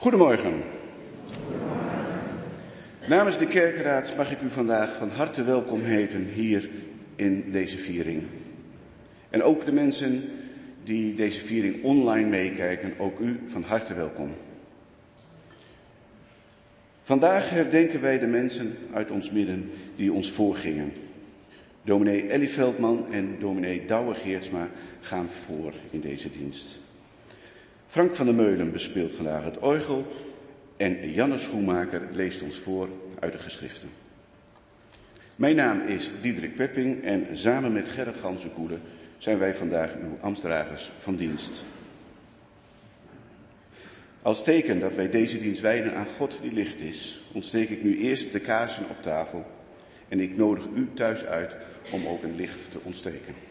Goedemorgen. Namens de kerkenraad mag ik u vandaag van harte welkom heten hier in deze viering. En ook de mensen die deze viering online meekijken, ook u van harte welkom. Vandaag herdenken wij de mensen uit ons midden die ons voorgingen. Dominee Ellie Veldman en dominee Douwe Geertsma gaan voor in deze dienst. Frank van der Meulen bespeelt vandaag het orgel en Janne Schoenmaker leest ons voor uit de geschriften. Mijn naam is Diederik Pepping en samen met Gerrit Gansenkoele zijn wij vandaag uw ambtsdragers van dienst. Als teken dat wij deze dienst wijden aan God die licht is, ontsteek ik nu eerst de kaarsen op tafel en ik nodig u thuis uit om ook een licht te ontsteken.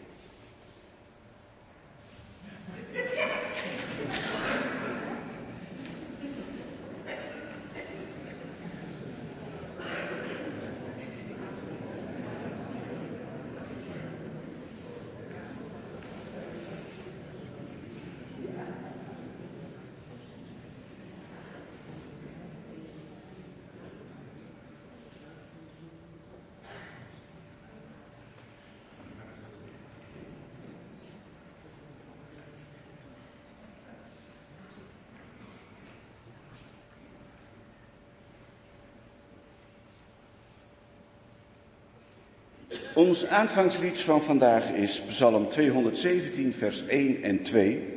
Ons aanvangslied van vandaag is Psalm 217, vers 1 en 2.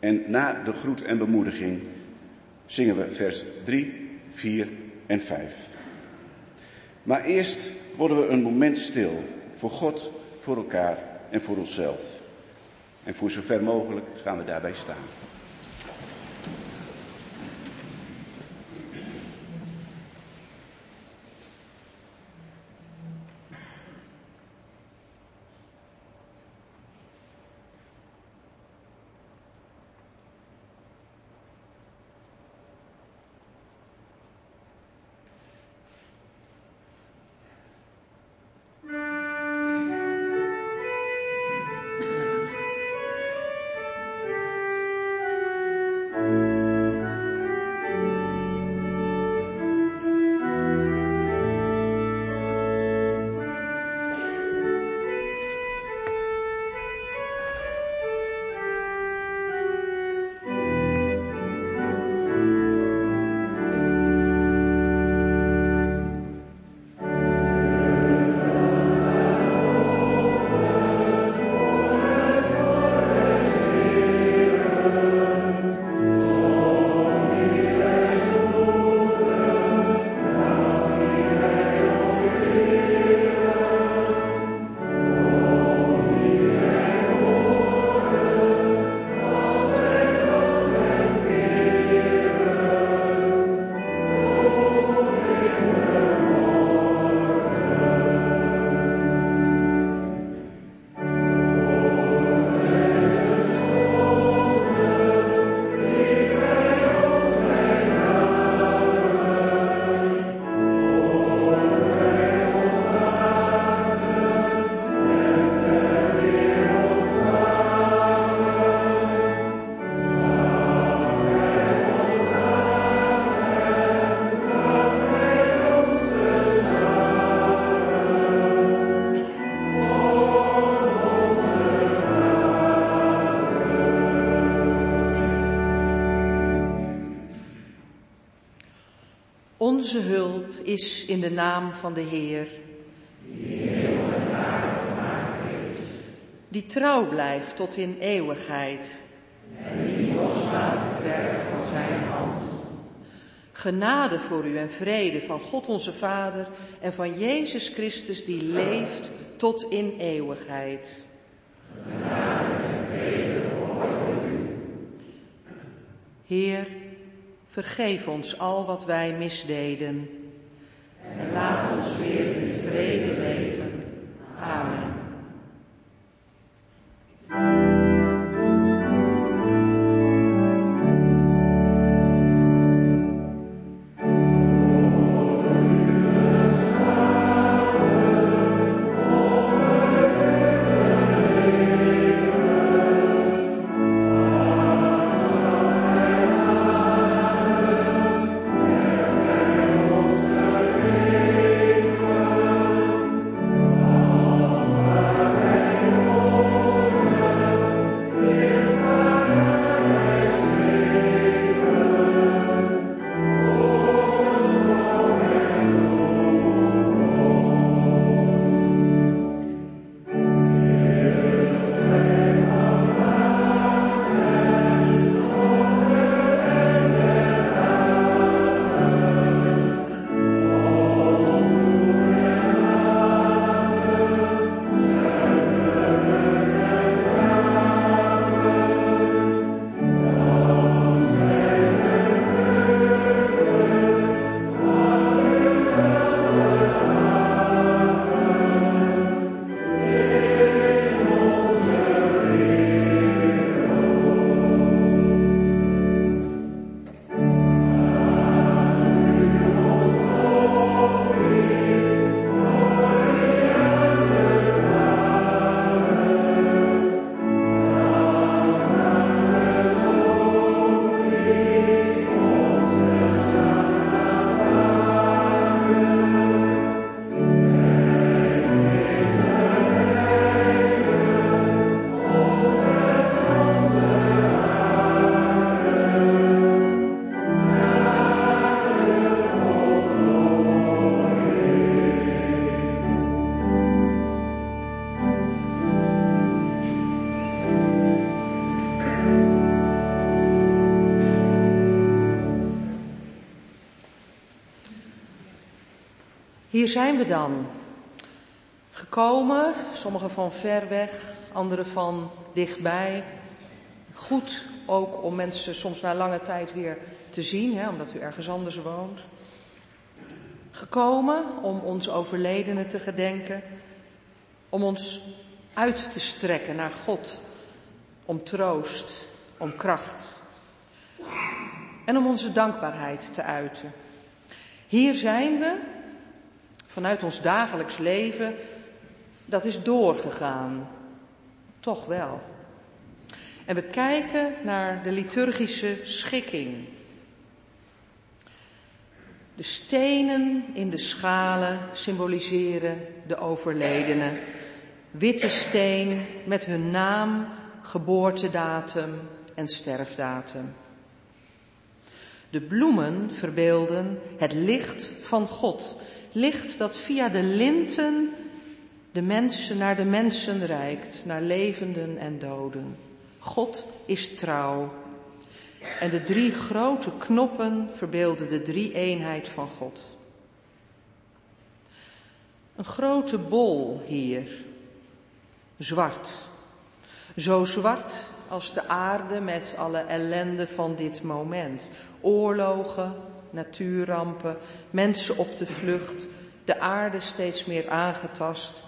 En na de groet en bemoediging zingen we vers 3, 4 en 5. Maar eerst worden we een moment stil voor God, voor elkaar en voor onszelf. En voor zover mogelijk gaan we daarbij staan. Onze hulp is in de naam van de Heer. Die trouw blijft tot in eeuwigheid. En die loslaat het werk van zijn hand. Genade voor u en vrede van God onze Vader en van Jezus Christus die leeft tot in eeuwigheid. Genade en vrede voor u. Heer, Vergeef ons al wat wij misdeden. En laat ons weer in vrede leven. Amen. Hier zijn we dan. Gekomen, sommigen van ver weg, anderen van dichtbij. Goed ook om mensen soms na lange tijd weer te zien, hè, omdat u ergens anders woont. Gekomen om ons overledenen te gedenken, om ons uit te strekken naar God, om troost, om kracht en om onze dankbaarheid te uiten. Hier zijn we vanuit ons dagelijks leven, dat is doorgegaan. Toch wel. En we kijken naar de liturgische schikking. De stenen in de schalen symboliseren de overledenen. Witte steen met hun naam, geboortedatum en sterfdatum. De bloemen verbeelden het licht van God. Licht dat via de linten de mensen naar de mensen reikt, naar levenden en doden. God is trouw. En de drie grote knoppen verbeelden de drie eenheid van God. Een grote bol hier, zwart. Zo zwart als de aarde met alle ellende van dit moment. Oorlogen, natuurrampen, mensen op de vlucht, de aarde steeds meer aangetast.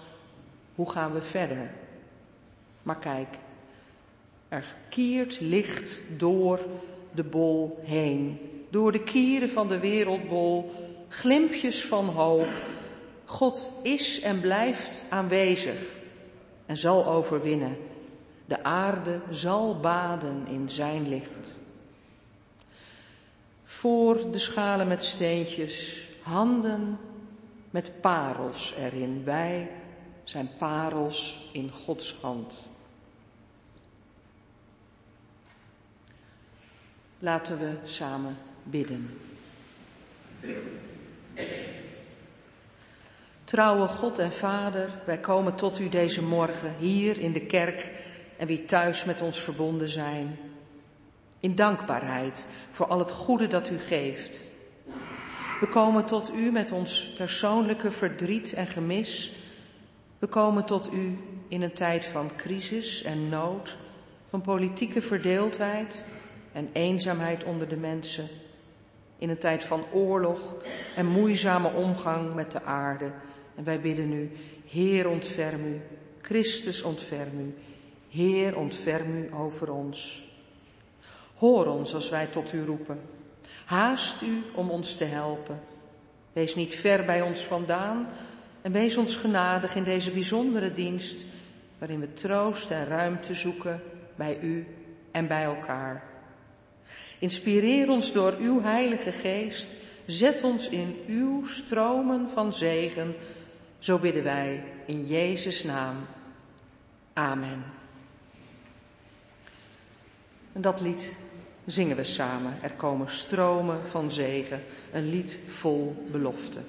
Hoe gaan we verder? Maar kijk, er kiert licht door de bol heen. Door de kieren van de wereldbol, glimpjes van hoop. God is en blijft aanwezig en zal overwinnen. De aarde zal baden in zijn licht. Voor de schalen met steentjes, handen met parels erin. Wij zijn parels in Gods hand. Laten we samen bidden. Trouwe God en Vader, wij komen tot u deze morgen hier in de kerk en wie thuis met ons verbonden zijn. In dankbaarheid voor al het goede dat u geeft. We komen tot u met ons persoonlijke verdriet en gemis. We komen tot u in een tijd van crisis en nood, van politieke verdeeldheid en eenzaamheid onder de mensen. In een tijd van oorlog en moeizame omgang met de aarde. En wij bidden u, Heer ontferm u, Christus ontferm u, Heer ontferm u over ons. Hoor ons als wij tot u roepen. Haast u om ons te helpen. Wees niet ver bij ons vandaan en wees ons genadig in deze bijzondere dienst waarin we troost en ruimte zoeken bij u en bij elkaar. Inspireer ons door uw Heilige Geest. Zet ons in uw stromen van zegen. Zo bidden wij in Jezus' naam. Amen. En dat lied zingen we samen. Er komen stromen van zegen. Een lied vol belofte.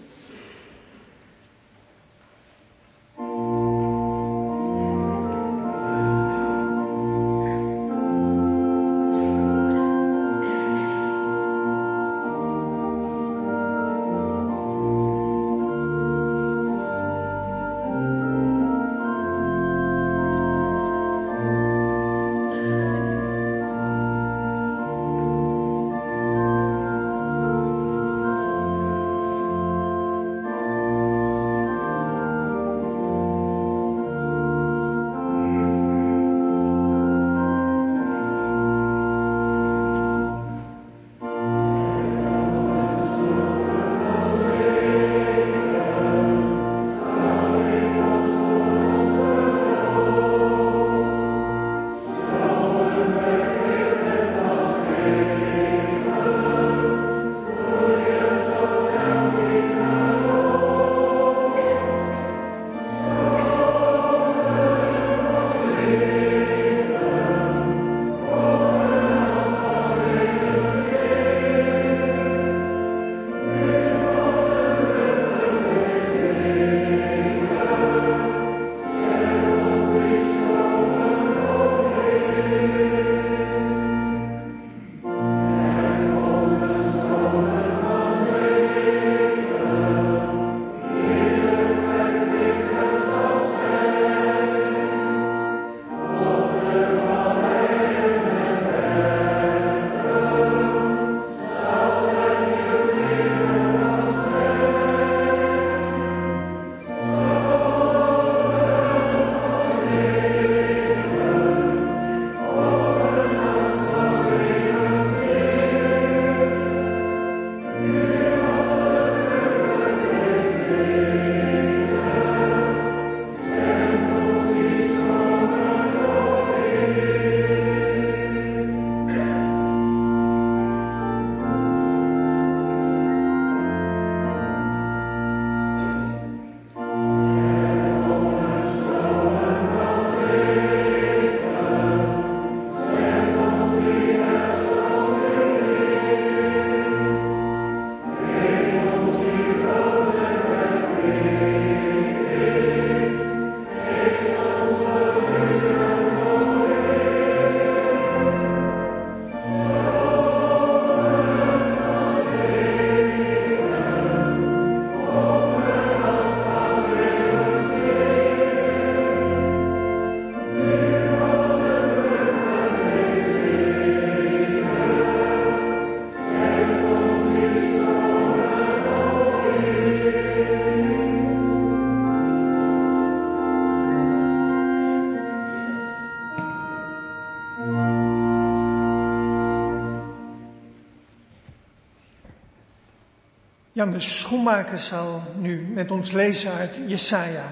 De Schoenmaker zal nu met ons lezen uit Jesaja,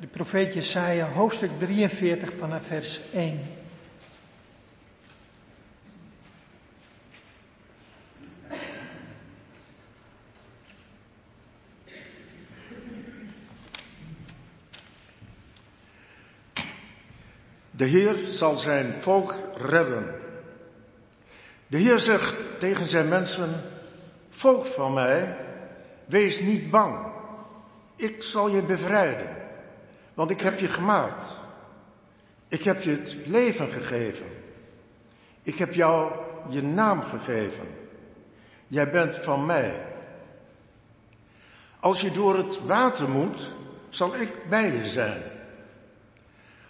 de profeet Jesaja, hoofdstuk 43 vanaf vers 1. De Heer zal zijn volk redden. De Heer zegt tegen zijn mensen, volk van mij, wees niet bang. Ik zal je bevrijden, want ik heb je gemaakt. Ik heb je het leven gegeven. Ik heb jou je naam gegeven. Jij bent van mij. Als je door het water moet, zal ik bij je zijn.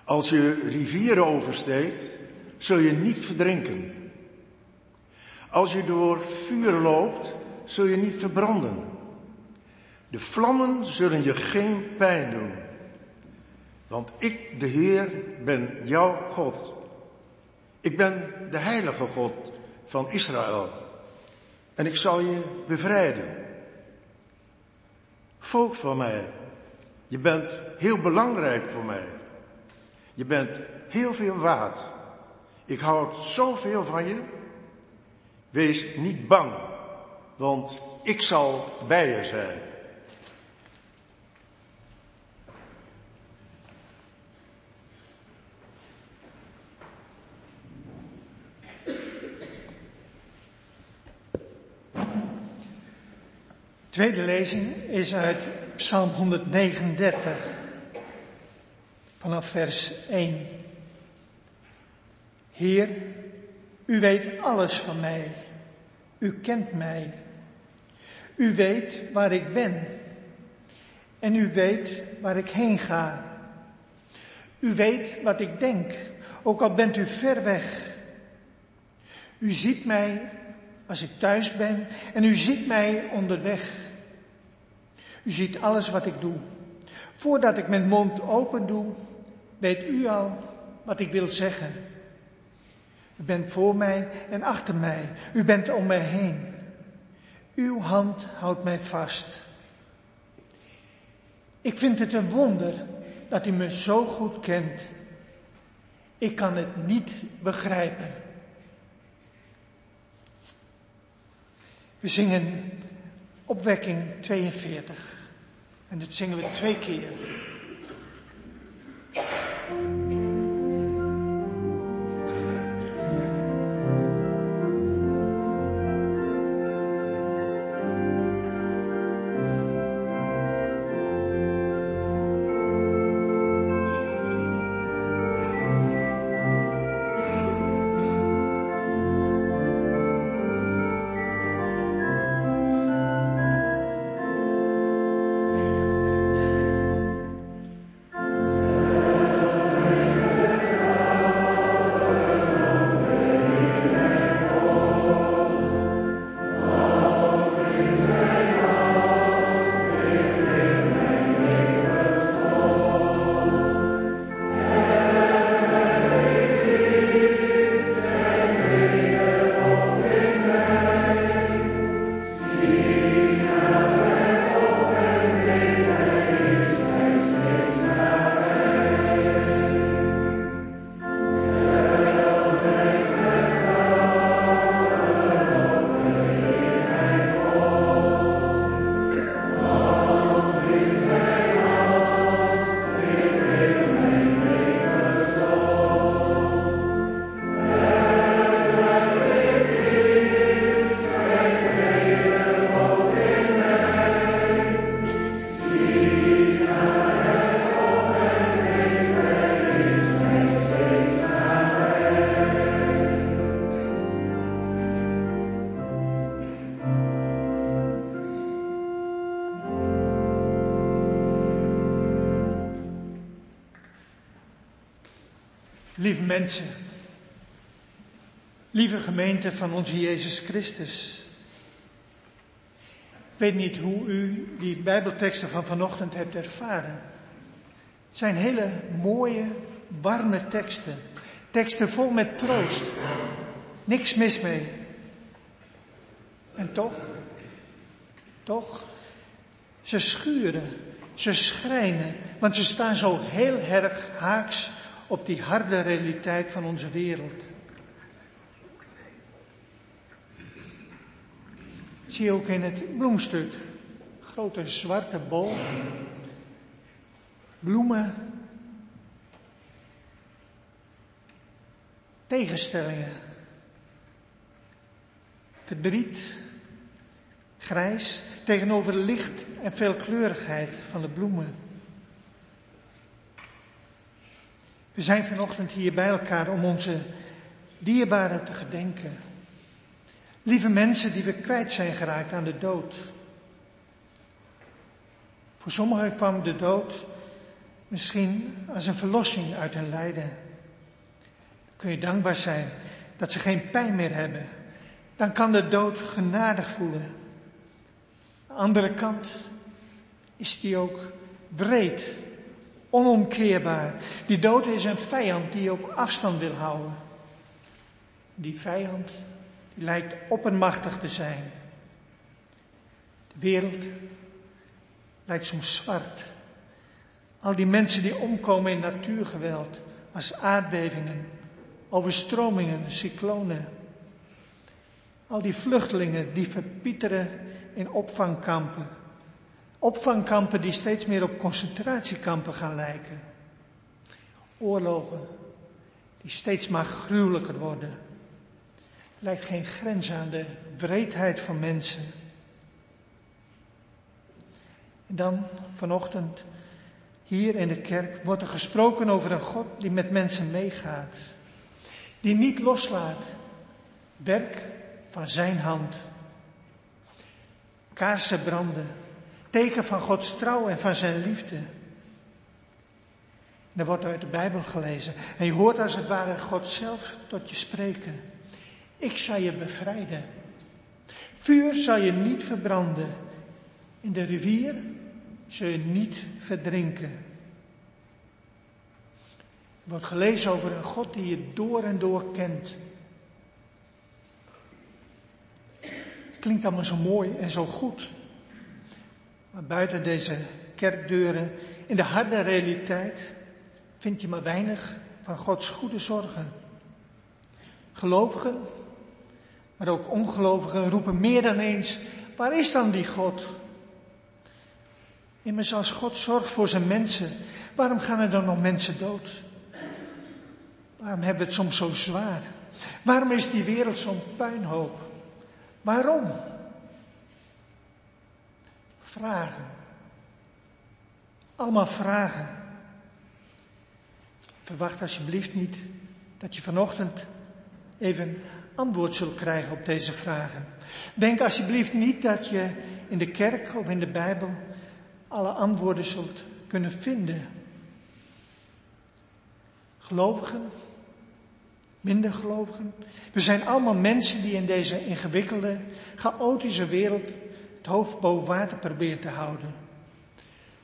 Als je rivieren oversteekt, zul je niet verdrinken. Als je door vuur loopt, zul je niet verbranden. De vlammen zullen je geen pijn doen. Want ik, de Heer, ben jouw God. Ik ben de heilige God van Israël. En ik zal je bevrijden. Volk van mij, je bent heel belangrijk voor mij. Je bent heel veel waard. Ik houd zoveel van je. Wees niet bang, want ik zal bij je zijn. Tweede lezing is uit Psalm 139 vanaf vers 1. Heer, u weet alles van mij. U kent mij. U weet waar ik ben. En u weet waar ik heen ga. U weet wat ik denk, ook al bent u ver weg. U ziet mij als ik thuis ben en u ziet mij onderweg. U ziet alles wat ik doe. Voordat ik mijn mond open doe, weet u al wat ik wil zeggen. U bent voor mij en achter mij. U bent om mij heen. Uw hand houdt mij vast. Ik vind het een wonder dat u me zo goed kent. Ik kan het niet begrijpen. We zingen opwekking 42. En dat zingen we twee keer. Mensen, lieve gemeente van onze Jezus Christus. Ik weet niet hoe u die Bijbelteksten van vanochtend hebt ervaren. Het zijn hele mooie, warme teksten. Teksten vol met troost. Niks mis mee. En toch, Toch? Ze schuren, ze schrijnen, want ze staan zo heel erg haaks op die harde realiteit van onze wereld. Zie je ook in het bloemstuk. Grote zwarte bol. Bloemen. Tegenstellingen. Verdriet. Grijs tegenover licht en veelkleurigheid van de bloemen. We zijn vanochtend hier bij elkaar om onze dierbaren te gedenken. Lieve mensen die we kwijt zijn geraakt aan de dood. Voor sommigen kwam de dood misschien als een verlossing uit hun lijden. Kun je dankbaar zijn dat ze geen pijn meer hebben. Dan kan de dood genadig voelen. Aan de andere kant is die ook wreed, onomkeerbaar. Die dood is een vijand die je op afstand wil houden. Die vijand die lijkt oppermachtig te zijn. De wereld lijkt soms zwart. Al die mensen die omkomen in natuurgeweld, als aardbevingen, overstromingen, cyclonen. Al die vluchtelingen die verpieteren in opvangkampen. Opvangkampen die steeds meer op concentratiekampen gaan lijken. Oorlogen die steeds maar gruwelijker worden lijkt geen grens aan de wreedheid van mensen. En dan vanochtend hier in de kerk wordt er gesproken over een God die met mensen meegaat. Die niet loslaat. Werk van zijn hand. Kaarsen branden. Teken van Gods trouw en van zijn liefde. En er wordt uit de Bijbel gelezen. En je hoort als het ware God zelf tot je spreken. Ik zal je bevrijden. Vuur zal je niet verbranden. In de rivier zul je niet verdrinken. Er wordt gelezen over een God die je door en door kent. Klinkt allemaal zo mooi en zo goed. Maar buiten deze kerkdeuren, in de harde realiteit, vind je maar weinig van Gods goede zorgen. Gelovigen maar ook ongelovigen roepen meer dan eens, waar is dan die God? Immers als God zorgt voor zijn mensen, waarom gaan er dan nog mensen dood? Waarom hebben we het soms zo zwaar? Waarom is die wereld zo'n puinhoop? Waarom? Vragen. Allemaal vragen. Verwacht alsjeblieft niet dat je vanochtend even antwoord zult krijgen op deze vragen. Denk alsjeblieft niet dat je in de kerk of in de Bijbel alle antwoorden zult kunnen vinden. Gelovigen, minder gelovigen. We zijn allemaal mensen die in deze ingewikkelde, chaotische wereld het hoofd boven water proberen te houden.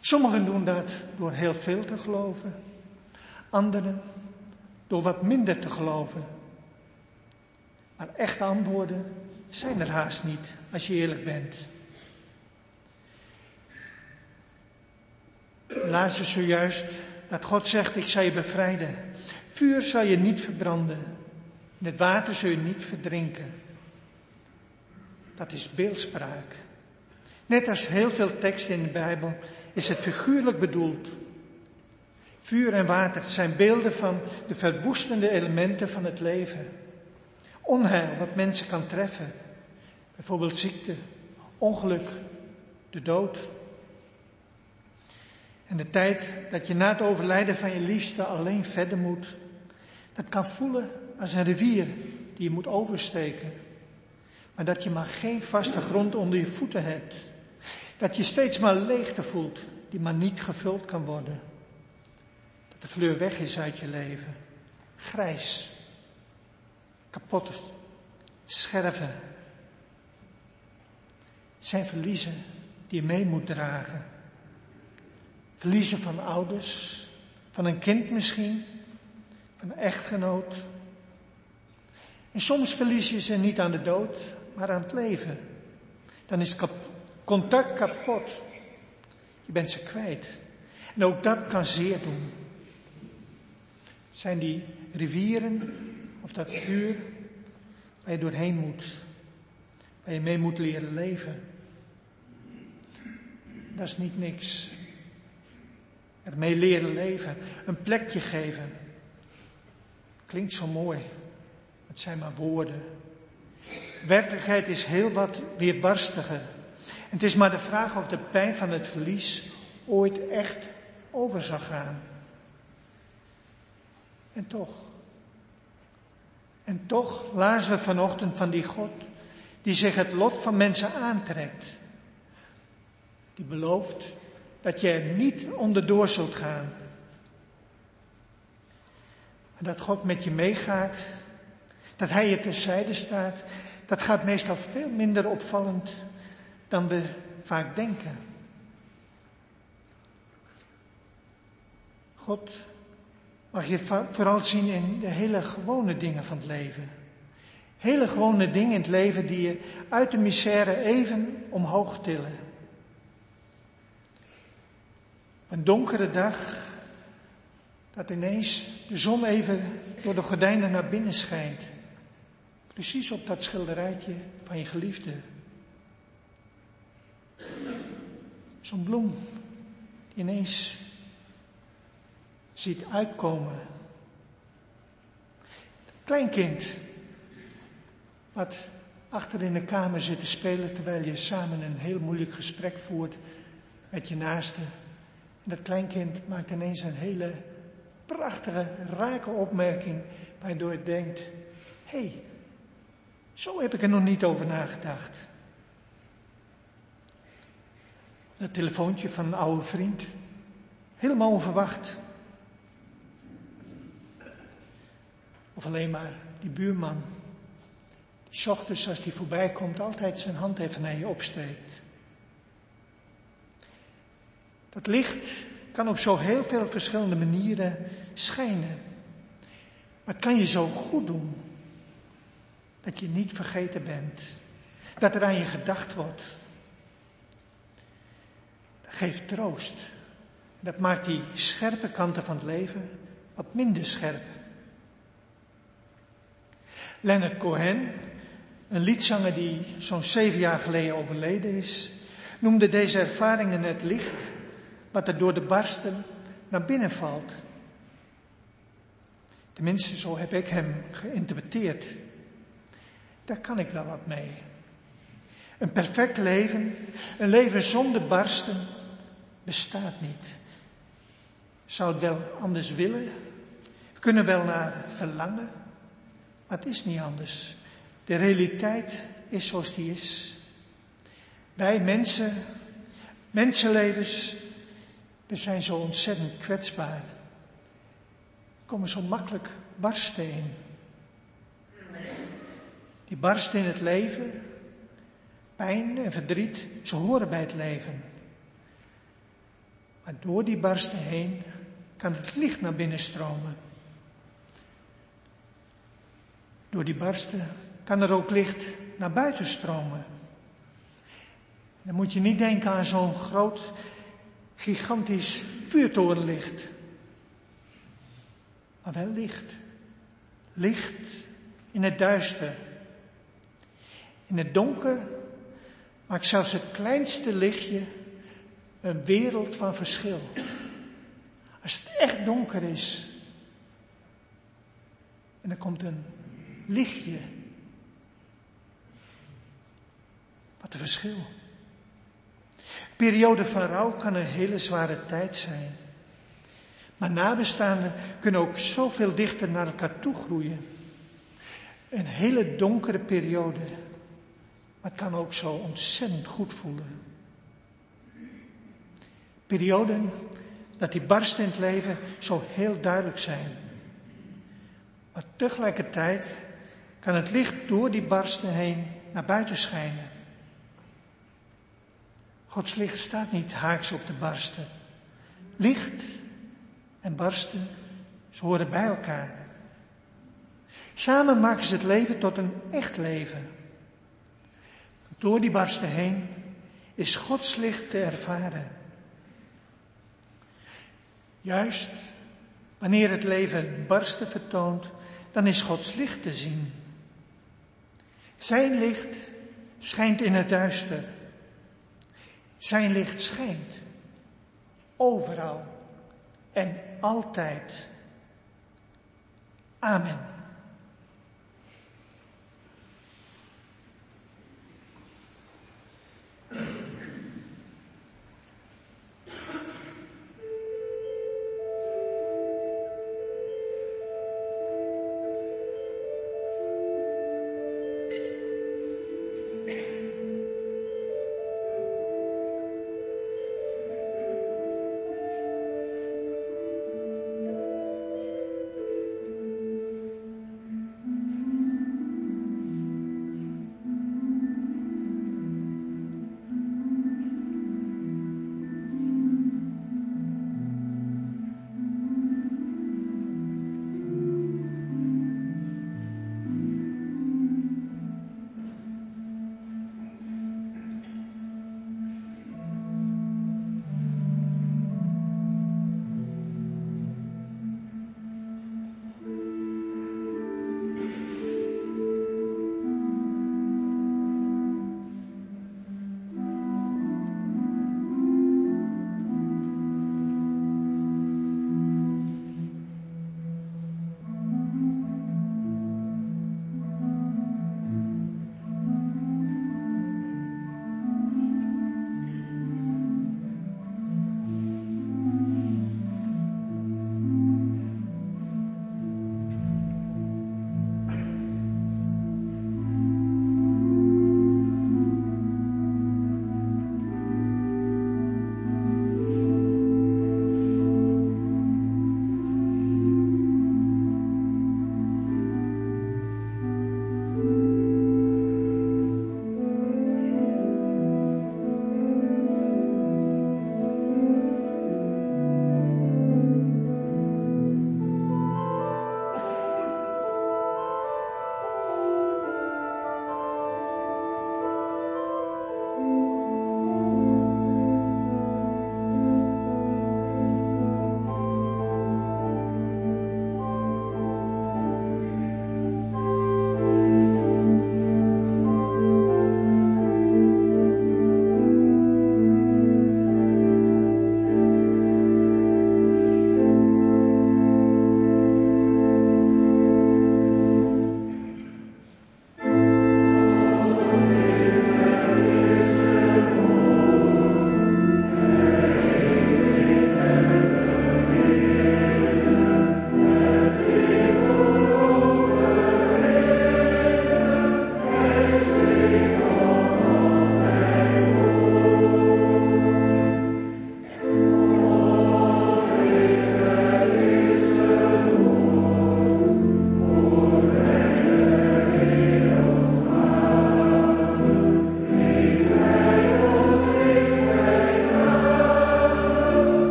Sommigen doen dat door heel veel te geloven. Anderen door wat minder te geloven. Maar echte antwoorden zijn er haast niet, als je eerlijk bent. Laatste zojuist dat God zegt, ik zal je bevrijden. Vuur zal je niet verbranden. Het water zul je niet verdrinken. Dat is beeldspraak. Net als heel veel teksten in de Bijbel is het figuurlijk bedoeld. Vuur en water zijn beelden van de verwoestende elementen van het leven. Onheil wat mensen kan treffen. Bijvoorbeeld ziekte, ongeluk, de dood. En de tijd dat je na het overlijden van je liefste alleen verder moet, dat kan voelen als een rivier die je moet oversteken. Maar dat je maar geen vaste grond onder je voeten hebt. Dat je steeds maar leegte voelt die maar niet gevuld kan worden. Dat de fleur weg is uit je leven. Grijs kapot, scherven. Zijn verliezen die je mee moet dragen. Verliezen van ouders, van een kind misschien, van een echtgenoot. En soms verlies je ze niet aan de dood, maar aan het leven. Dan is Contact kapot. Je bent ze kwijt. En ook dat kan zeer doen. Het zijn die rivieren of dat vuur waar je doorheen moet. Waar je mee moet leren leven. Dat is niet niks. Ermee leren leven. Een plekje geven. Klinkt zo mooi. Het zijn maar woorden. Werkelijkheid is heel wat weerbarstiger. Het is maar de vraag of de pijn van het verlies ooit echt over zal gaan. En toch. En toch lazen we vanochtend van die God die zich het lot van mensen aantrekt. Die belooft dat je er niet onderdoor zult gaan. En dat God met je meegaat, dat Hij je terzijde staat, dat gaat meestal veel minder opvallend dan we vaak denken. God mag je vooral zien in de hele gewone dingen van het leven. Hele gewone dingen in het leven die je uit de misère even omhoog tillen. Een donkere dag, dat ineens de zon even door de gordijnen naar binnen schijnt. Precies op dat schilderijtje van je geliefde. Zo'n bloem die ineens ziet uitkomen. Kleinkind, wat achter in de kamer zit te spelen terwijl je samen een heel moeilijk gesprek voert met je naaste. En dat kleinkind maakt ineens een hele prachtige, rake opmerking waardoor je denkt, hé, hey, zo heb ik er nog niet over nagedacht. Dat telefoontje van een oude vriend, helemaal onverwacht. Of alleen maar die buurman, die ochtends als die voorbij komt altijd zijn hand even naar je opsteekt. Dat licht kan op zo heel veel verschillende manieren schijnen. Maar kan je zo goed doen dat je niet vergeten bent. Dat er aan je gedacht wordt. Geeft troost. Dat maakt die scherpe kanten van het leven wat minder scherp. Leonard Cohen, een liedzanger die zo'n zeven jaar geleden overleden is, noemde deze ervaringen het licht wat er door de barsten naar binnen valt. Tenminste, zo heb ik hem geïnterpreteerd. Daar kan ik wel wat mee. Een perfect leven, een leven zonder barsten, bestaat niet. Zou het wel anders willen? We kunnen wel naar verlangen, maar het is niet anders. De realiteit is zoals die is. Wij mensen, mensenlevens, we zijn zo ontzettend kwetsbaar. We komen zo makkelijk barsten in. Die barsten in het leven, pijn en verdriet, ze horen bij het leven. Maar door die barsten heen kan het licht naar binnen stromen. Door die barsten kan er ook licht naar buiten stromen. Dan moet je niet denken aan zo'n groot, gigantisch vuurtorenlicht. Maar wel licht. Licht in het duister. In het donker maakt zelfs het kleinste lichtje een wereld van verschil. Als het echt donker is en er komt een lichtje. Wat een verschil. Periode van rouw kan een hele zware tijd zijn. Maar nabestaanden kunnen ook zoveel dichter naar elkaar toe groeien. Een hele donkere periode. Maar het kan ook zo ontzettend goed voelen. Perioden dat die barsten in het leven zo heel duidelijk zijn. Maar tegelijkertijd kan het licht door die barsten heen naar buiten schijnen. Gods licht staat niet haaks op de barsten. Licht en barsten, ze horen bij elkaar. Samen maken ze het leven tot een echt leven. Door die barsten heen is Gods licht te ervaren. Juist wanneer het leven barsten vertoont, dan is Gods licht te zien. Zijn licht schijnt in het duister. Zijn licht schijnt overal en altijd. Amen.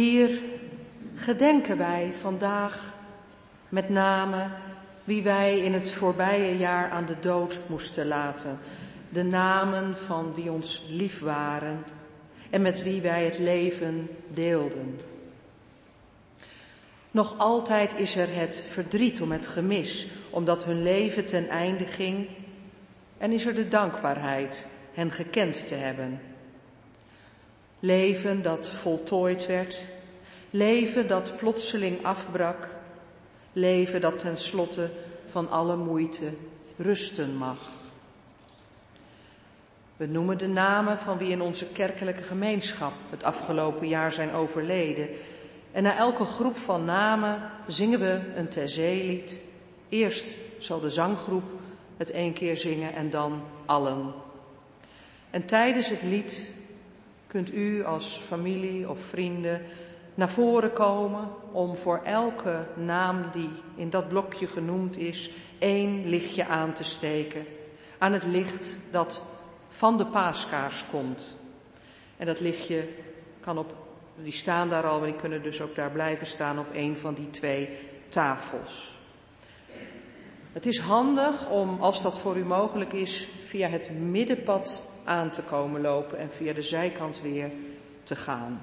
Hier gedenken wij vandaag met name wie wij in het voorbije jaar aan de dood moesten laten. De namen van wie ons lief waren en met wie wij het leven deelden. Nog altijd is er het verdriet om het gemis, omdat hun leven ten einde ging, en is er de dankbaarheid hen gekend te hebben. Leven dat voltooid werd, leven dat plotseling afbrak, leven dat tenslotte van alle moeite rusten mag. We noemen de namen van wie in onze kerkelijke gemeenschap het afgelopen jaar zijn overleden. En na elke groep van namen zingen we een Terzee-lied. Eerst zal de zanggroep het één keer zingen en dan allen. En tijdens het lied kunt u als familie of vrienden naar voren komen om voor elke naam die in dat blokje genoemd is, één lichtje aan te steken. Aan het licht dat van de paaskaars komt. En dat lichtje kan op, die staan daar al, maar die kunnen dus ook daar blijven staan op een van die twee tafels. Het is handig om, als dat voor u mogelijk is, via het middenpad aan te komen lopen en via de zijkant weer te gaan.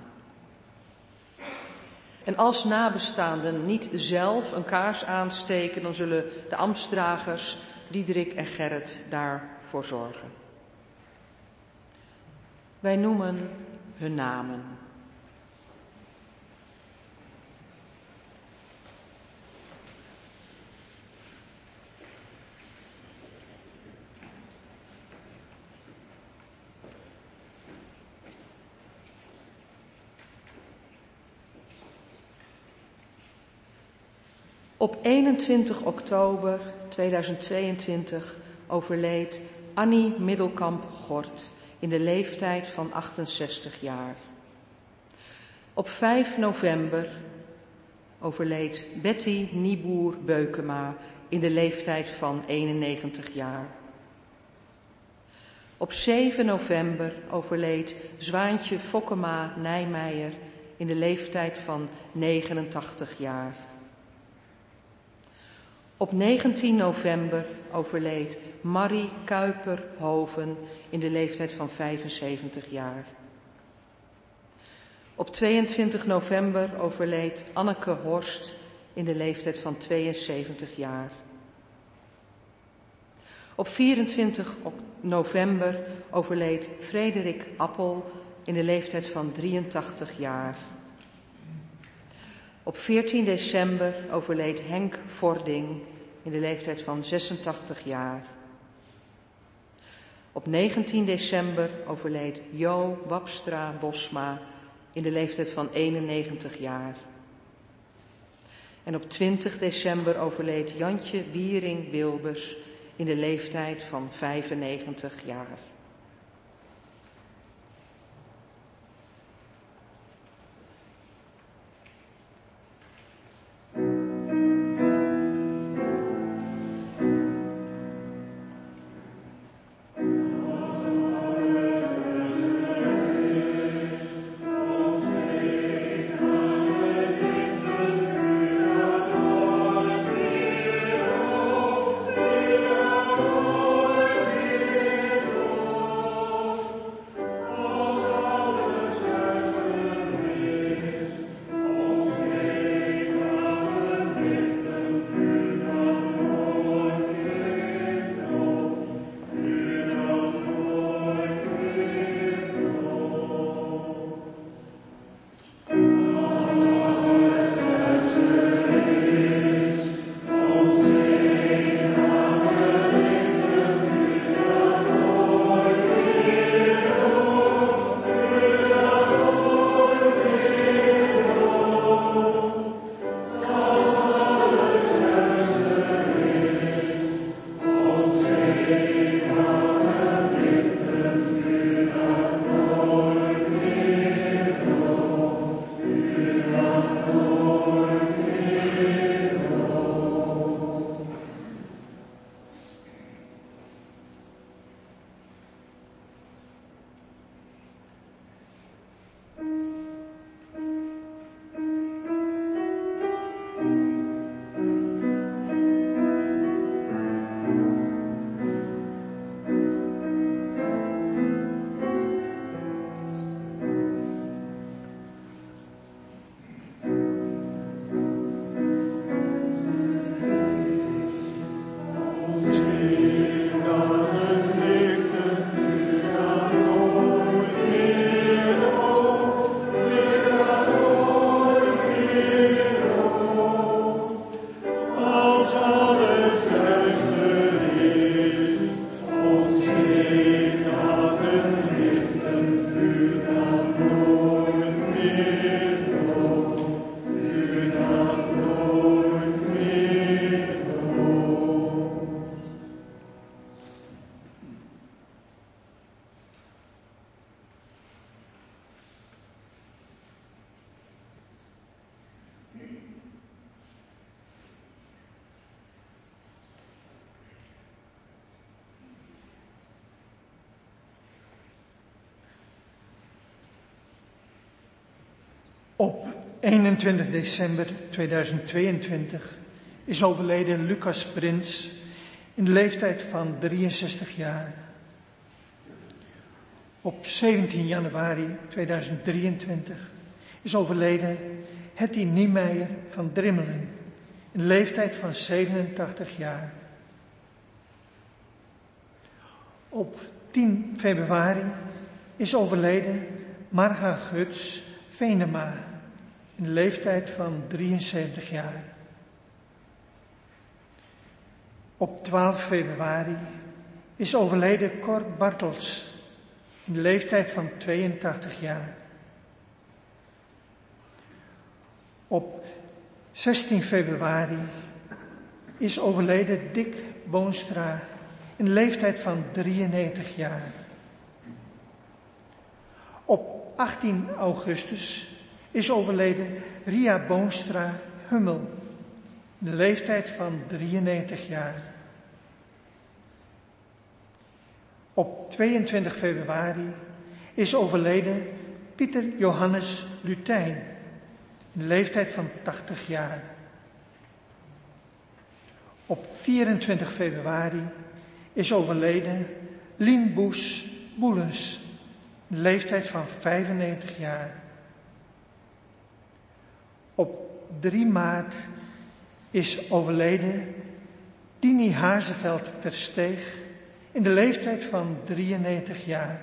En als nabestaanden niet zelf een kaars aansteken, dan zullen de ambtsdragers Diederik en Gerrit daarvoor zorgen. Wij noemen hun namen. Op 21 oktober 2022 overleed Annie Middelkamp-Gort in de leeftijd van 68 jaar. Op 5 november overleed Betty Nieboer-Beukema in de leeftijd van 91 jaar. Op 7 november overleed Zwaantje Fokkema Nijmeijer in de leeftijd van 89 jaar. Op 19 november overleed Marie Kuiper-Hoven in de leeftijd van 75 jaar. Op 22 november overleed Anneke Horst in de leeftijd van 72 jaar. Op 24 november overleed Frederik Appel in de leeftijd van 83 jaar. Op 14 december overleed Henk Vording in de leeftijd van 86 jaar. Op 19 december overleed Jo Wapstra Bosma in de leeftijd van 91 jaar. En op 20 december overleed Jantje Wiering Wilbers in de leeftijd van 95 jaar. 21 december 2022 is overleden Lucas Prins in de leeftijd van 63 jaar. Op 17 januari 2023 is overleden Hetty Niemeyer van Drimmelen in de leeftijd van 87 jaar. Op 10 februari is overleden Marga Guts Venema in de leeftijd van 73 jaar. Op 12 februari is overleden Cor Bartels in de leeftijd van 82 jaar. Op 16 februari is overleden Dick Boonstra in de leeftijd van 93 jaar. Op 18 augustus is overleden Ria Boonstra Hummel de leeftijd van 93 jaar. Op 22 februari is overleden Pieter Johannes Lutijn de leeftijd van 80 jaar. Op 24 februari is overleden Lien Boes Boelens, de leeftijd van 95 jaar. Op 3 maart is overleden Dini Hazeveld Versteeg in de leeftijd van 93 jaar.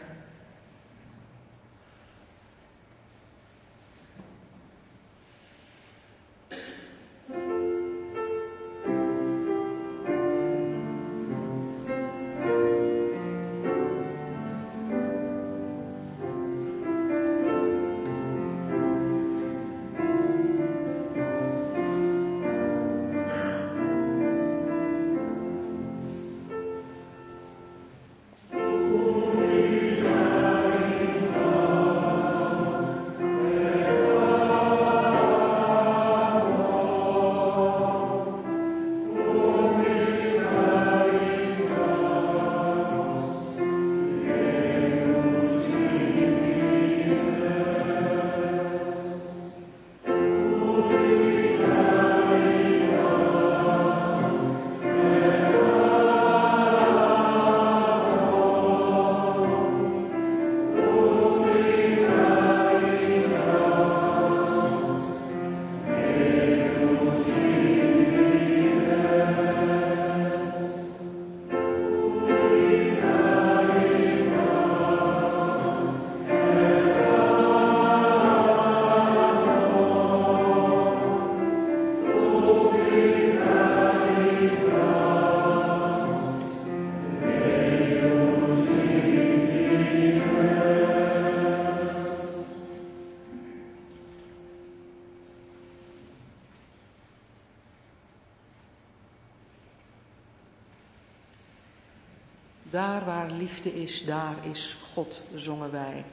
Liefde is, daar is God, zongen wij.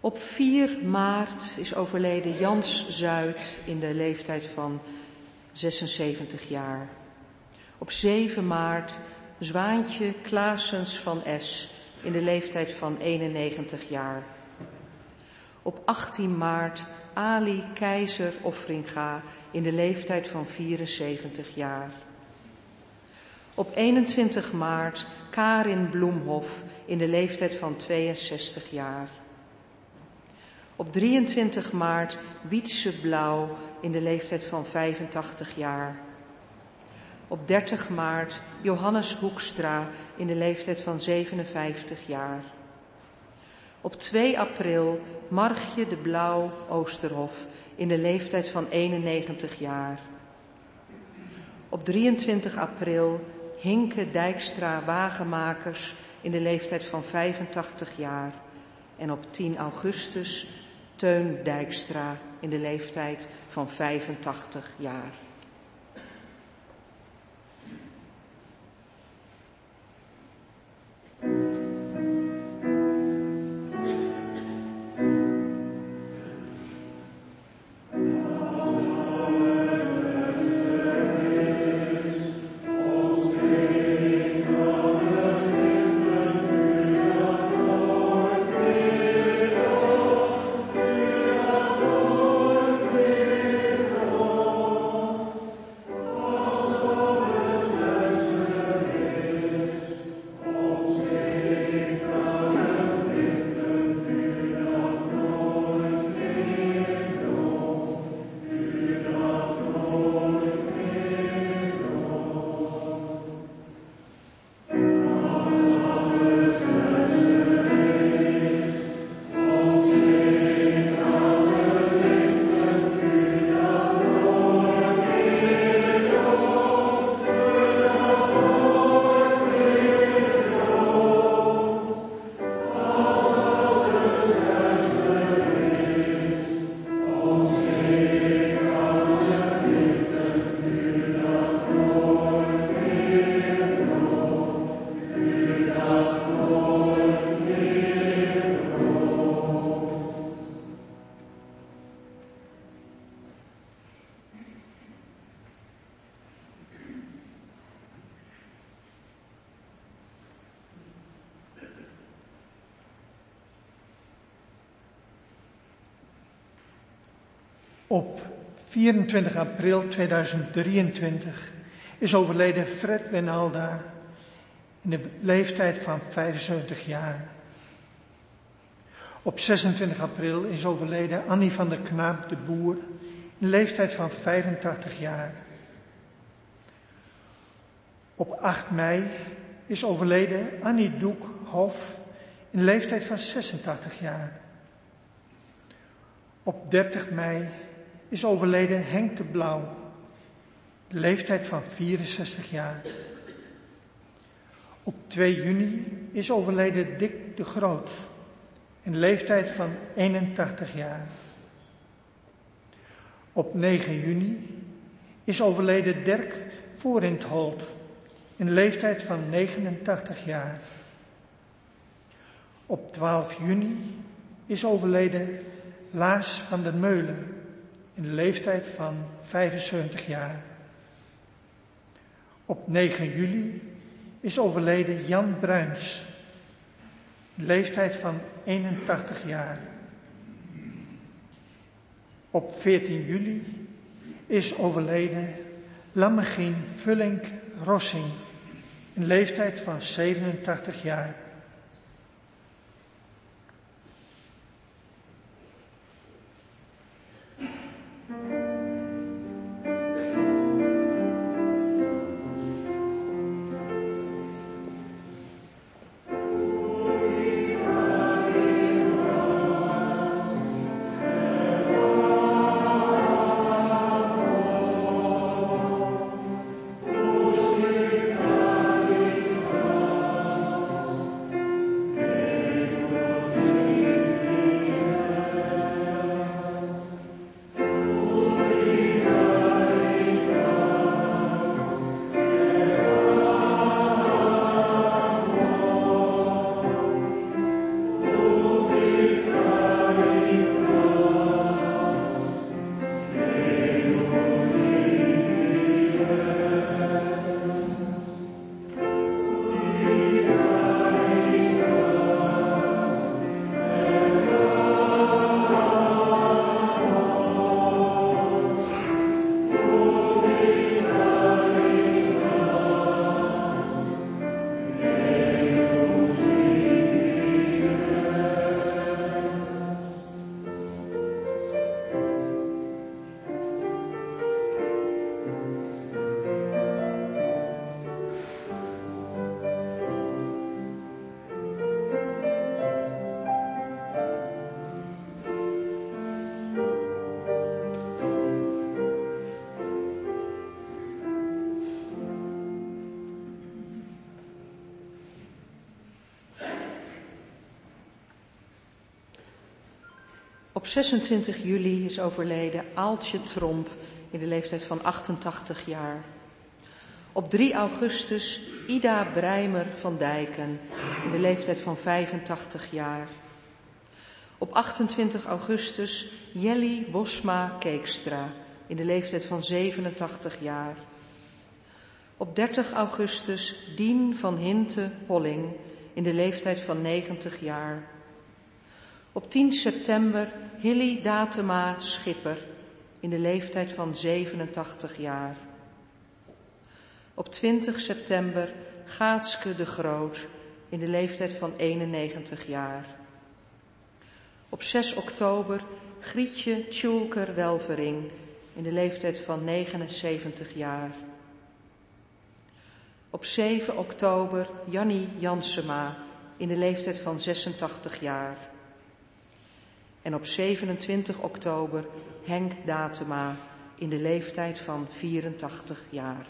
Op 4 maart is overleden Jans Zuid in de leeftijd van 76 jaar. Op 7 maart Zwaantje Klaasens van S in de leeftijd van 91 jaar. Op 18 maart Ali Keizer Offringa in de leeftijd van 74 jaar. Op 21 maart Karin Bloemhof in de leeftijd van 62 jaar. Op 23 maart Wietse Blauw in de leeftijd van 85 jaar. Op 30 maart Johannes Hoekstra in de leeftijd van 57 jaar. Op 2 april Margje de Blauw Oosterhof in de leeftijd van 91 jaar. Op 23 april Hinke Dijkstra Wagenmakers in de leeftijd van 85 jaar. En op 10 augustus Teun Dijkstra in de leeftijd van 85 jaar. 24 april 2023 is overleden Fred Benalda in de leeftijd van 75 jaar. Op 26 april is overleden Annie van der Knaap de Boer in de leeftijd van 85 jaar. Op 8 mei is overleden Annie Doek Hof in de leeftijd van 86 jaar. Op 30 mei is overleden Henk de Blauw, de leeftijd van 64 jaar. Op 2 juni is overleden Dick de Groot, de leeftijd van 81 jaar. Op 9 juni is overleden Dirk Voorindholt, in de leeftijd van 89 jaar. Op 12 juni is overleden Laas van der Meulen in de leeftijd van 75 jaar. Op 9 juli is overleden Jan Bruins, leeftijd van 81 jaar. Op 14 juli is overleden Lammegien Vullink Rossing, een leeftijd van 87 jaar. Op 26 juli is overleden Aaltje Tromp in de leeftijd van 88 jaar. Op 3 augustus Ida Breimer van Dijken in de leeftijd van 85 jaar. Op 28 augustus Jelly Bosma Keekstra in de leeftijd van 87 jaar. Op 30 augustus Dien van Hinte Holling in de leeftijd van 90 jaar. Op 10 september Hilly Datema Schipper in de leeftijd van 87 jaar. Op 20 september Gaatske de Groot in de leeftijd van 91 jaar. Op 6 oktober Grietje Tjulker Welvering in de leeftijd van 79 jaar. Op 7 oktober Jannie Jansema in de leeftijd van 86 jaar. En op 27 oktober Henk Datema in de leeftijd van 84 jaar.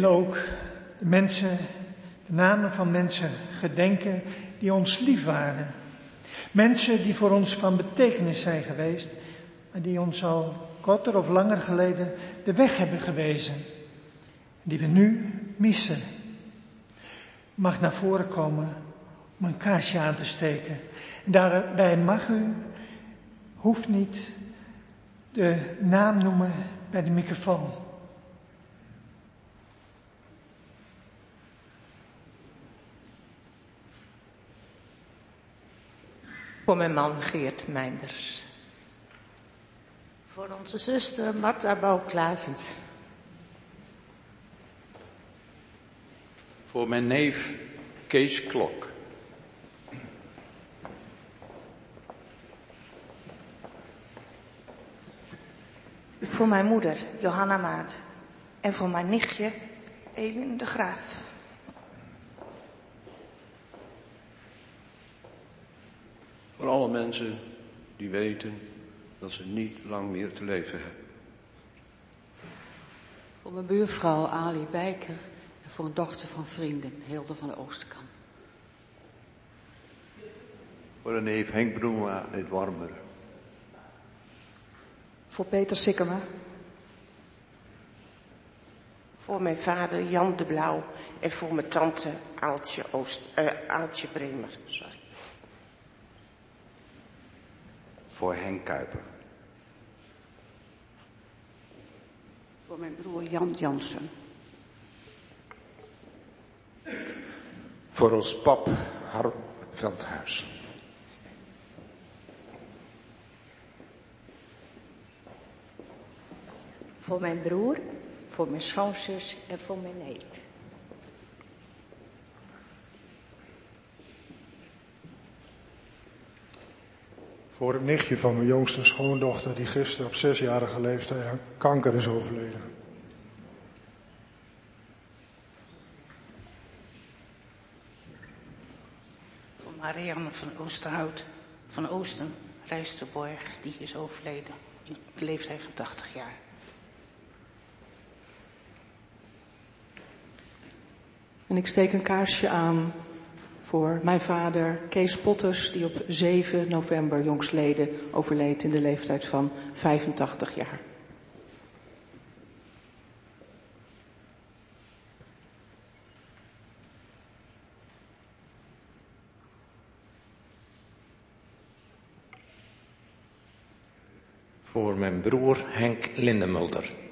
Wil ook de mensen, de namen van mensen gedenken die ons lief waren. Mensen die voor ons van betekenis zijn geweest, maar die ons al korter of langer geleden de weg hebben gewezen. Die we nu missen. Mag naar voren komen om een kaarsje aan te steken. En daarbij mag u, hoeft niet, de naam noemen bij de microfoon. Voor mijn man Geert Meinders. Voor onze zuster Marta Bouwklaasens. Voor mijn neef Kees Klok. Voor mijn moeder Johanna Maat. En voor mijn nichtje Elin de Graaf. Voor alle mensen die weten dat ze niet lang meer te leven hebben. Voor mijn buurvrouw Ali Bijker en voor een dochter van vrienden, Hilde van de Oosterkamp. Voor een neef Henk Broema uit Warmer. Voor Peter Sikkema. Voor mijn vader Jan de Blauw en voor mijn tante Aaltje, Oost, uh, Aaltje Bremer. Sorry. Voor Henk Kuiper. Voor mijn broer Jan Jansen. Voor ons pap Harm Veldhuis. Voor mijn broer, voor mijn schoonzus en voor mijn neef. Voor het nichtje van mijn jongste schoondochter die gisteren op zesjarige leeftijd aan kanker is overleden. Voor Marianne van Oosterhout, van Oosten, Rijsterborg, die is overleden. In de leeftijd van 80 jaar. En ik steek een kaarsje aan voor mijn vader Kees Potters, die op 7 november jongstleden overleed in de leeftijd van 85 jaar. Voor mijn broer Henk Lindemulder.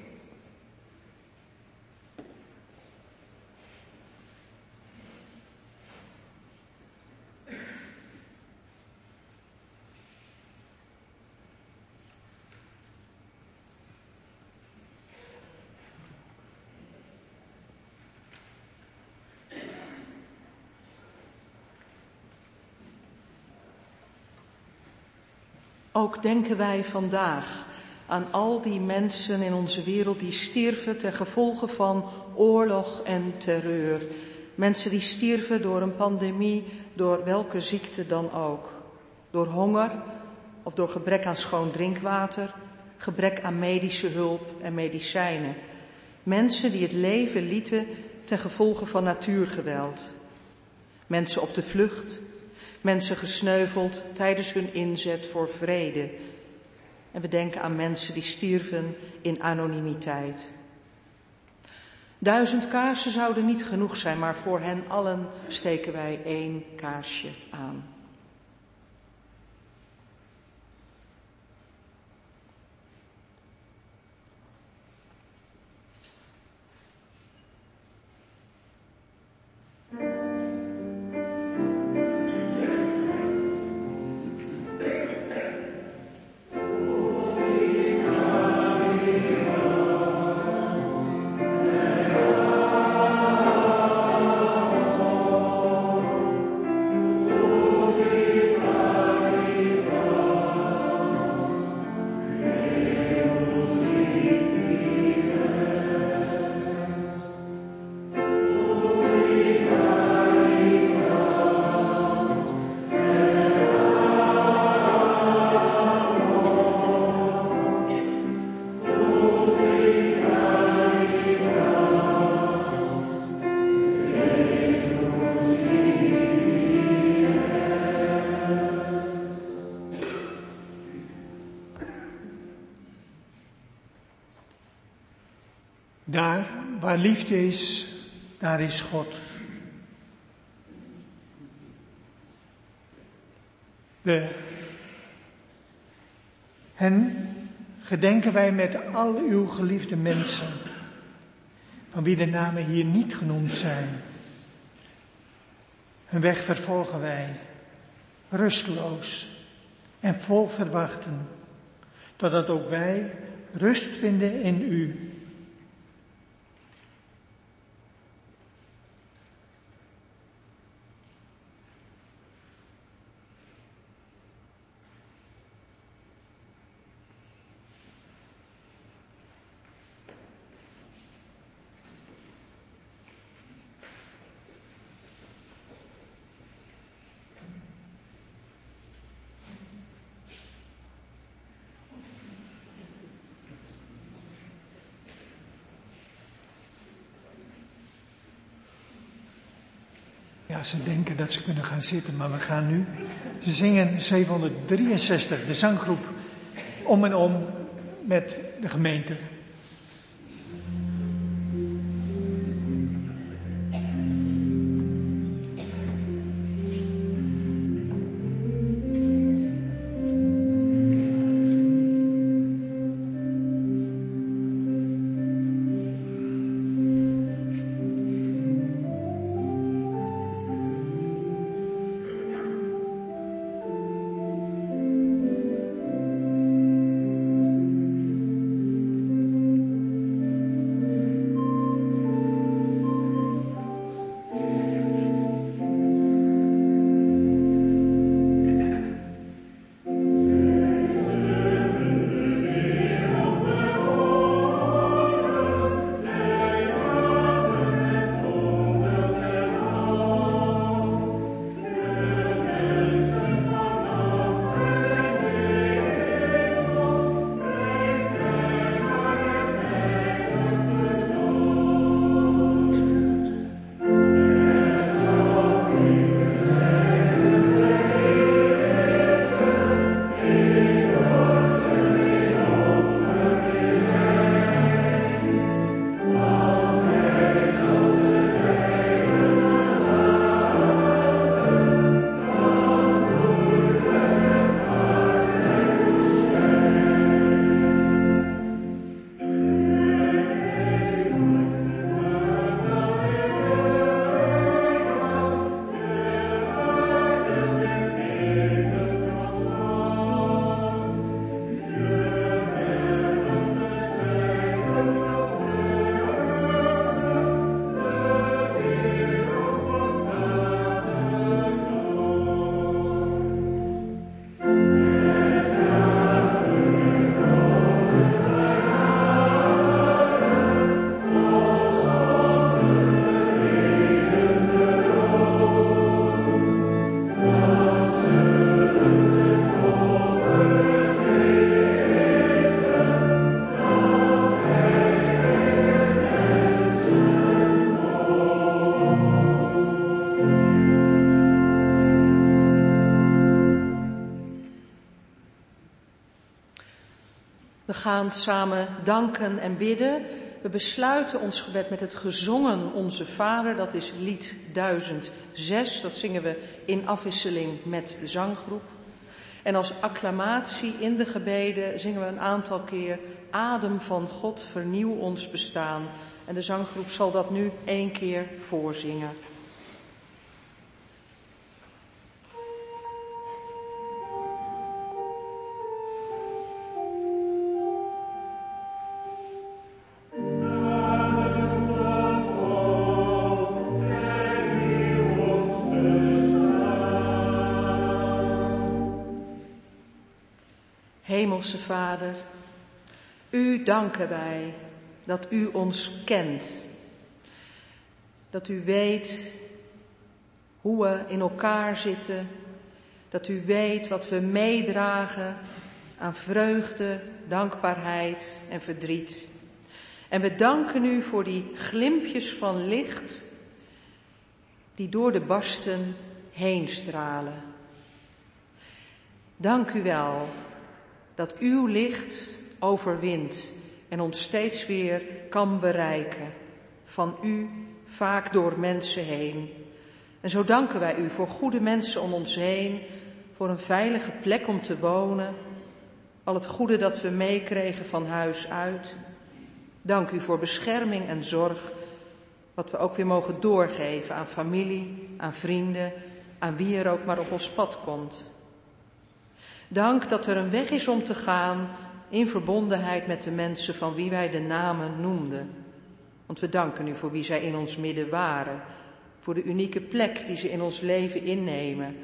Ook denken wij vandaag aan al die mensen in onze wereld die stierven ten gevolge van oorlog en terreur. Mensen die stierven door een pandemie, door welke ziekte dan ook. Door honger of door gebrek aan schoon drinkwater, gebrek aan medische hulp en medicijnen. Mensen die het leven lieten ten gevolge van natuurgeweld. Mensen op de vlucht, Mensen gesneuveld tijdens hun inzet voor vrede. En we denken aan mensen die stierven in anonimiteit. Duizend kaarsen zouden niet genoeg zijn, maar voor hen allen steken wij één kaarsje aan. Liefde is, daar is God. De hen gedenken wij met al uw geliefde mensen, van wie de namen hier niet genoemd zijn. Hun weg vervolgen wij, rusteloos en vol verwachten, totdat ook wij rust vinden in u. ze denken dat ze kunnen gaan zitten, maar we gaan nu. Zingen 763, de zanggroep, om en om met de gemeente. Gaan samen danken en bidden. We besluiten ons gebed met het gezongen Onze Vader, dat is lied 1006. Dat zingen we in afwisseling met de zanggroep. En als acclamatie in de gebeden zingen we een aantal keer Adem van God, vernieuw ons bestaan. En de zanggroep zal dat nu één keer voorzingen. Hemelse Vader, U danken wij dat U ons kent. Dat U weet hoe we in elkaar zitten. Dat U weet wat we meedragen aan vreugde, dankbaarheid en verdriet. En we danken U voor die glimpjes van licht die door de barsten heen stralen. Dank u wel dat uw licht overwint en ons steeds weer kan bereiken. van u, vaak door mensen heen. En zo danken wij u voor goede mensen om ons heen, voor een veilige plek om te wonen, al het goede dat we meekregen van huis uit. Dank u voor bescherming en zorg, wat we ook weer mogen doorgeven aan familie, aan vrienden, aan wie er ook maar op ons pad komt. Dank dat er een weg is om te gaan in verbondenheid met de mensen van wie wij de namen noemden. Want we danken u voor wie zij in ons midden waren, voor de unieke plek die ze in ons leven innemen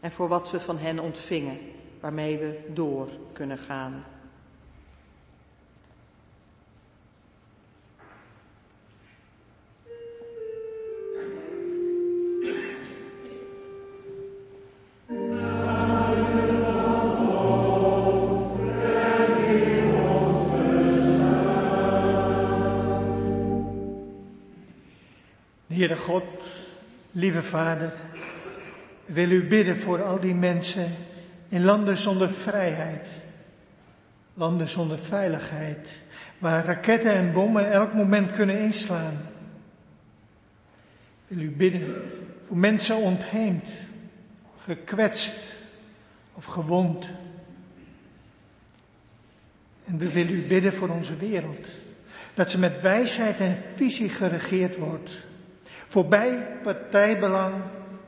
en voor wat we van hen ontvingen, waarmee we door kunnen gaan. Heere God, lieve Vader, wil u bidden voor al die mensen in landen zonder vrijheid, landen zonder veiligheid, waar raketten en bommen elk moment kunnen inslaan. Wil u bidden voor mensen ontheemd, gekwetst of gewond. En we willen u bidden voor onze wereld, dat ze met wijsheid en visie geregeerd wordt Voorbij partijbelang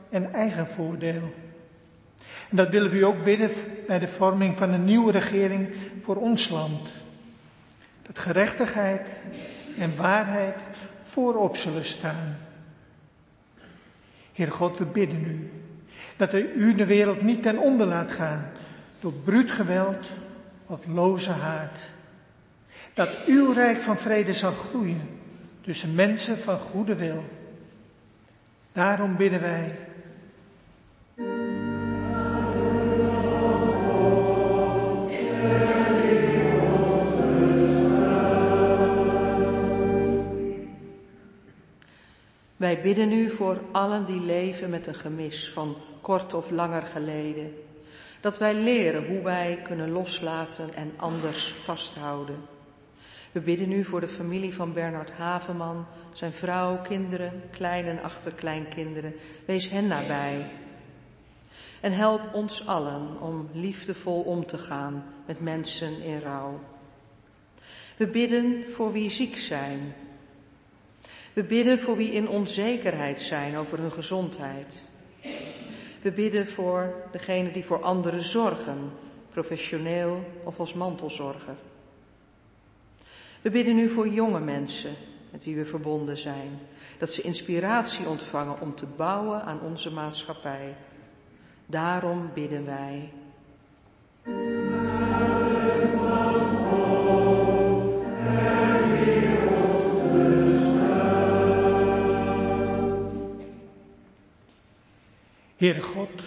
en eigen voordeel. En dat willen we u ook bidden bij de vorming van een nieuwe regering voor ons land. Dat gerechtigheid en waarheid voorop zullen staan. Heer God, we bidden u dat u de wereld niet ten onder laat gaan door bruut geweld of loze haat. Dat uw rijk van vrede zal groeien tussen mensen van goede wil. Daarom bidden wij. Wij bidden u voor allen die leven met een gemis van kort of langer geleden. Dat wij leren hoe wij kunnen loslaten en anders vasthouden. We bidden u voor de familie van Bernard Haveman, zijn vrouw, kinderen, klein- en achterkleinkinderen. Wees hen nabij. En help ons allen om liefdevol om te gaan met mensen in rouw. We bidden voor wie ziek zijn. We bidden voor wie in onzekerheid zijn over hun gezondheid. We bidden voor degenen die voor anderen zorgen, professioneel of als mantelzorger. We bidden nu voor jonge mensen met wie we verbonden zijn. Dat ze inspiratie ontvangen om te bouwen aan onze maatschappij. Daarom bidden wij. Heere God,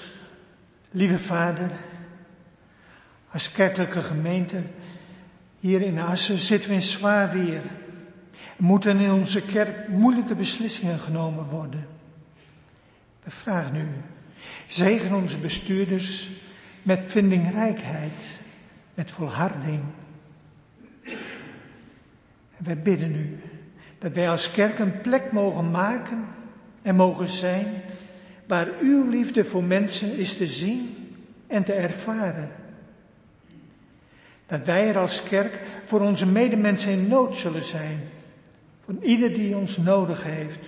lieve Vader, als kerkelijke gemeente hier in Assen zitten we in zwaar weer. Er moeten in onze kerk moeilijke beslissingen genomen worden. We vragen u, zegen onze bestuurders met vindingrijkheid, met volharding. En wij bidden u dat wij als kerk een plek mogen maken en mogen zijn waar uw liefde voor mensen is te zien en te ervaren. Dat wij er als kerk voor onze medemensen in nood zullen zijn. Voor ieder die ons nodig heeft.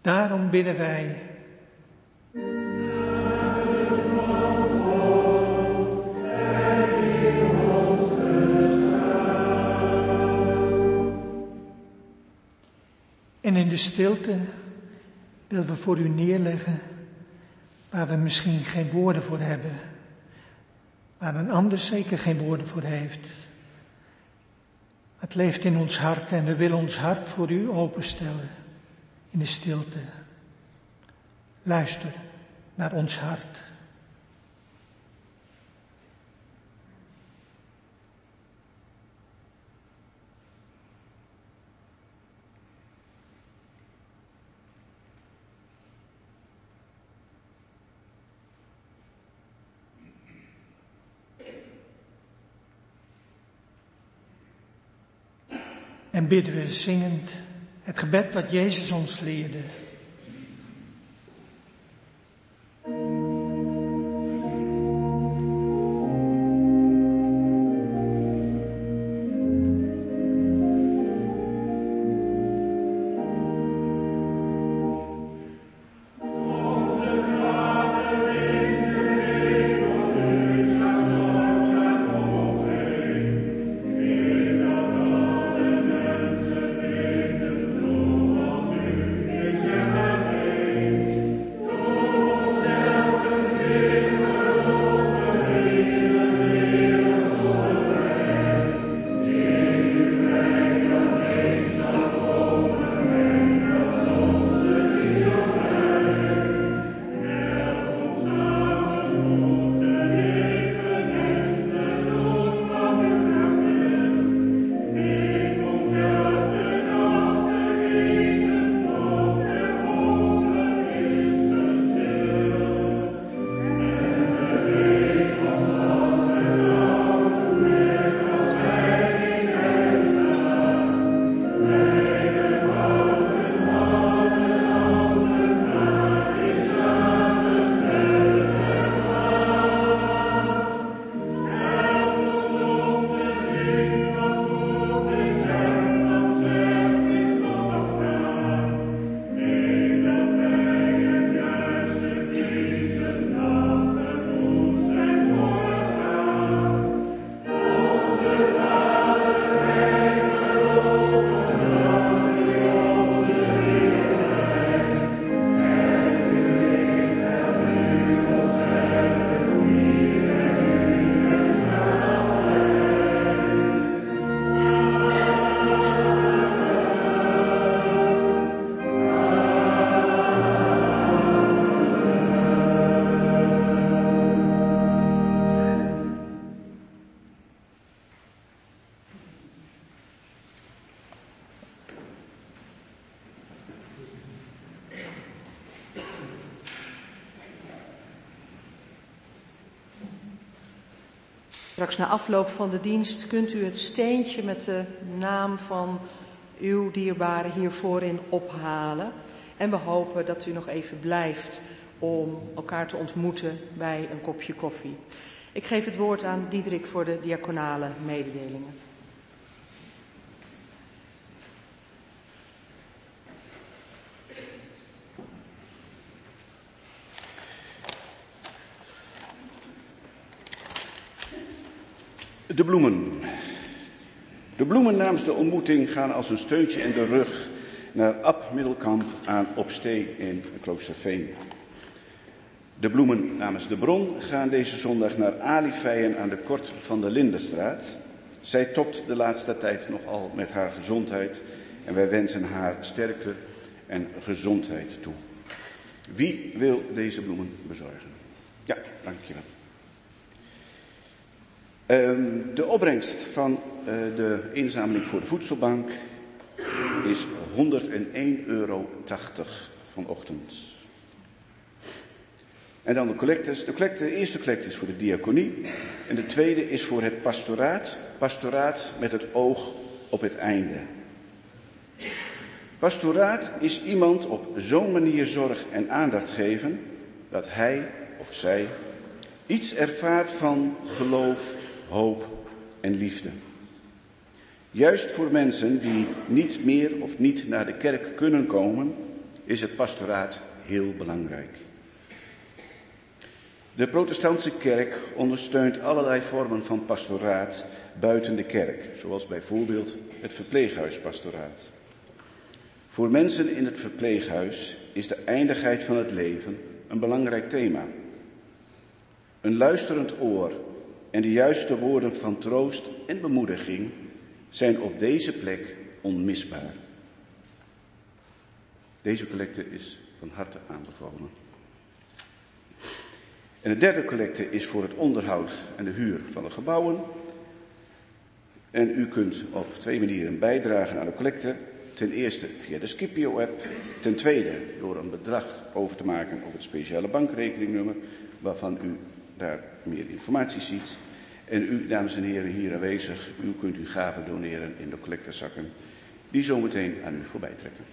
Daarom bidden wij. En in de stilte willen we voor u neerleggen waar we misschien geen woorden voor hebben waar een ander zeker geen woorden voor heeft. Het leeft in ons hart en we willen ons hart voor u openstellen in de stilte. Luister naar ons hart. En bidden we zingend het gebed wat Jezus ons leerde. Na afloop van de dienst kunt u het steentje met de naam van uw dierbare hier voorin ophalen. En we hopen dat u nog even blijft om elkaar te ontmoeten bij een kopje koffie. Ik geef het woord aan Diederik voor de diaconale mededelingen. De bloemen. De bloemen namens de ontmoeting gaan als een steuntje in de rug naar Ab Middelkamp aan Opstee in Kloosterveen. De bloemen namens de bron gaan deze zondag naar Ali Feijen aan de Kort van de Lindenstraat. Zij topt de laatste tijd nogal met haar gezondheid en wij wensen haar sterkte en gezondheid toe. Wie wil deze bloemen bezorgen? Ja, dankjewel. Um, de opbrengst van uh, de inzameling voor de voedselbank is 101,80 euro vanochtend. En dan de collectes. De, collecte, de eerste collecte is voor de diaconie. En de tweede is voor het pastoraat. Pastoraat met het oog op het einde. Pastoraat is iemand op zo'n manier zorg en aandacht geven dat hij of zij iets ervaart van geloof, hoop en liefde. Juist voor mensen die niet meer of niet naar de kerk kunnen komen, is het pastoraat heel belangrijk. De protestantse kerk ondersteunt allerlei vormen van pastoraat buiten de kerk, zoals bijvoorbeeld het verpleeghuispastoraat. Voor mensen in het verpleeghuis is de eindigheid van het leven een belangrijk thema. Een luisterend oor en de juiste woorden van troost en bemoediging zijn op deze plek onmisbaar. Deze collecte is van harte aanbevolen. En de derde collecte is voor het onderhoud en de huur van de gebouwen. En u kunt op twee manieren bijdragen aan de collecte. Ten eerste via de Scipio-app. Ten tweede door een bedrag over te maken op het speciale bankrekeningnummer, waarvan u daar meer informatie ziet. En u, dames en heren, hier aanwezig, u kunt uw gaven doneren in de collectezakken die zometeen aan u voorbij trekken.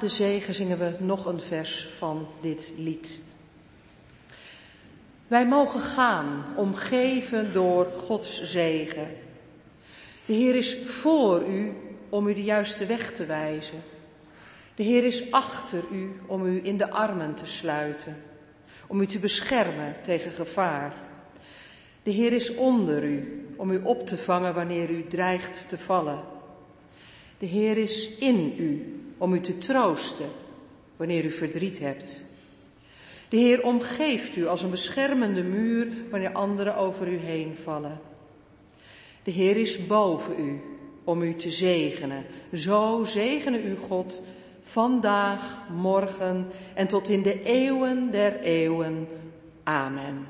De zegen zingen we nog een vers van dit lied. Wij mogen gaan, omgeven door Gods zegen. De Heer is voor u om u de juiste weg te wijzen. De Heer is achter u om u in de armen te sluiten, om u te beschermen tegen gevaar. De Heer is onder u om u op te vangen wanneer u dreigt te vallen. De Heer is in u om u te troosten wanneer u verdriet hebt. De Heer omgeeft u als een beschermende muur wanneer anderen over u heen vallen. De Heer is boven u om u te zegenen. Zo zegene u God vandaag, morgen en tot in de eeuwen der eeuwen. Amen.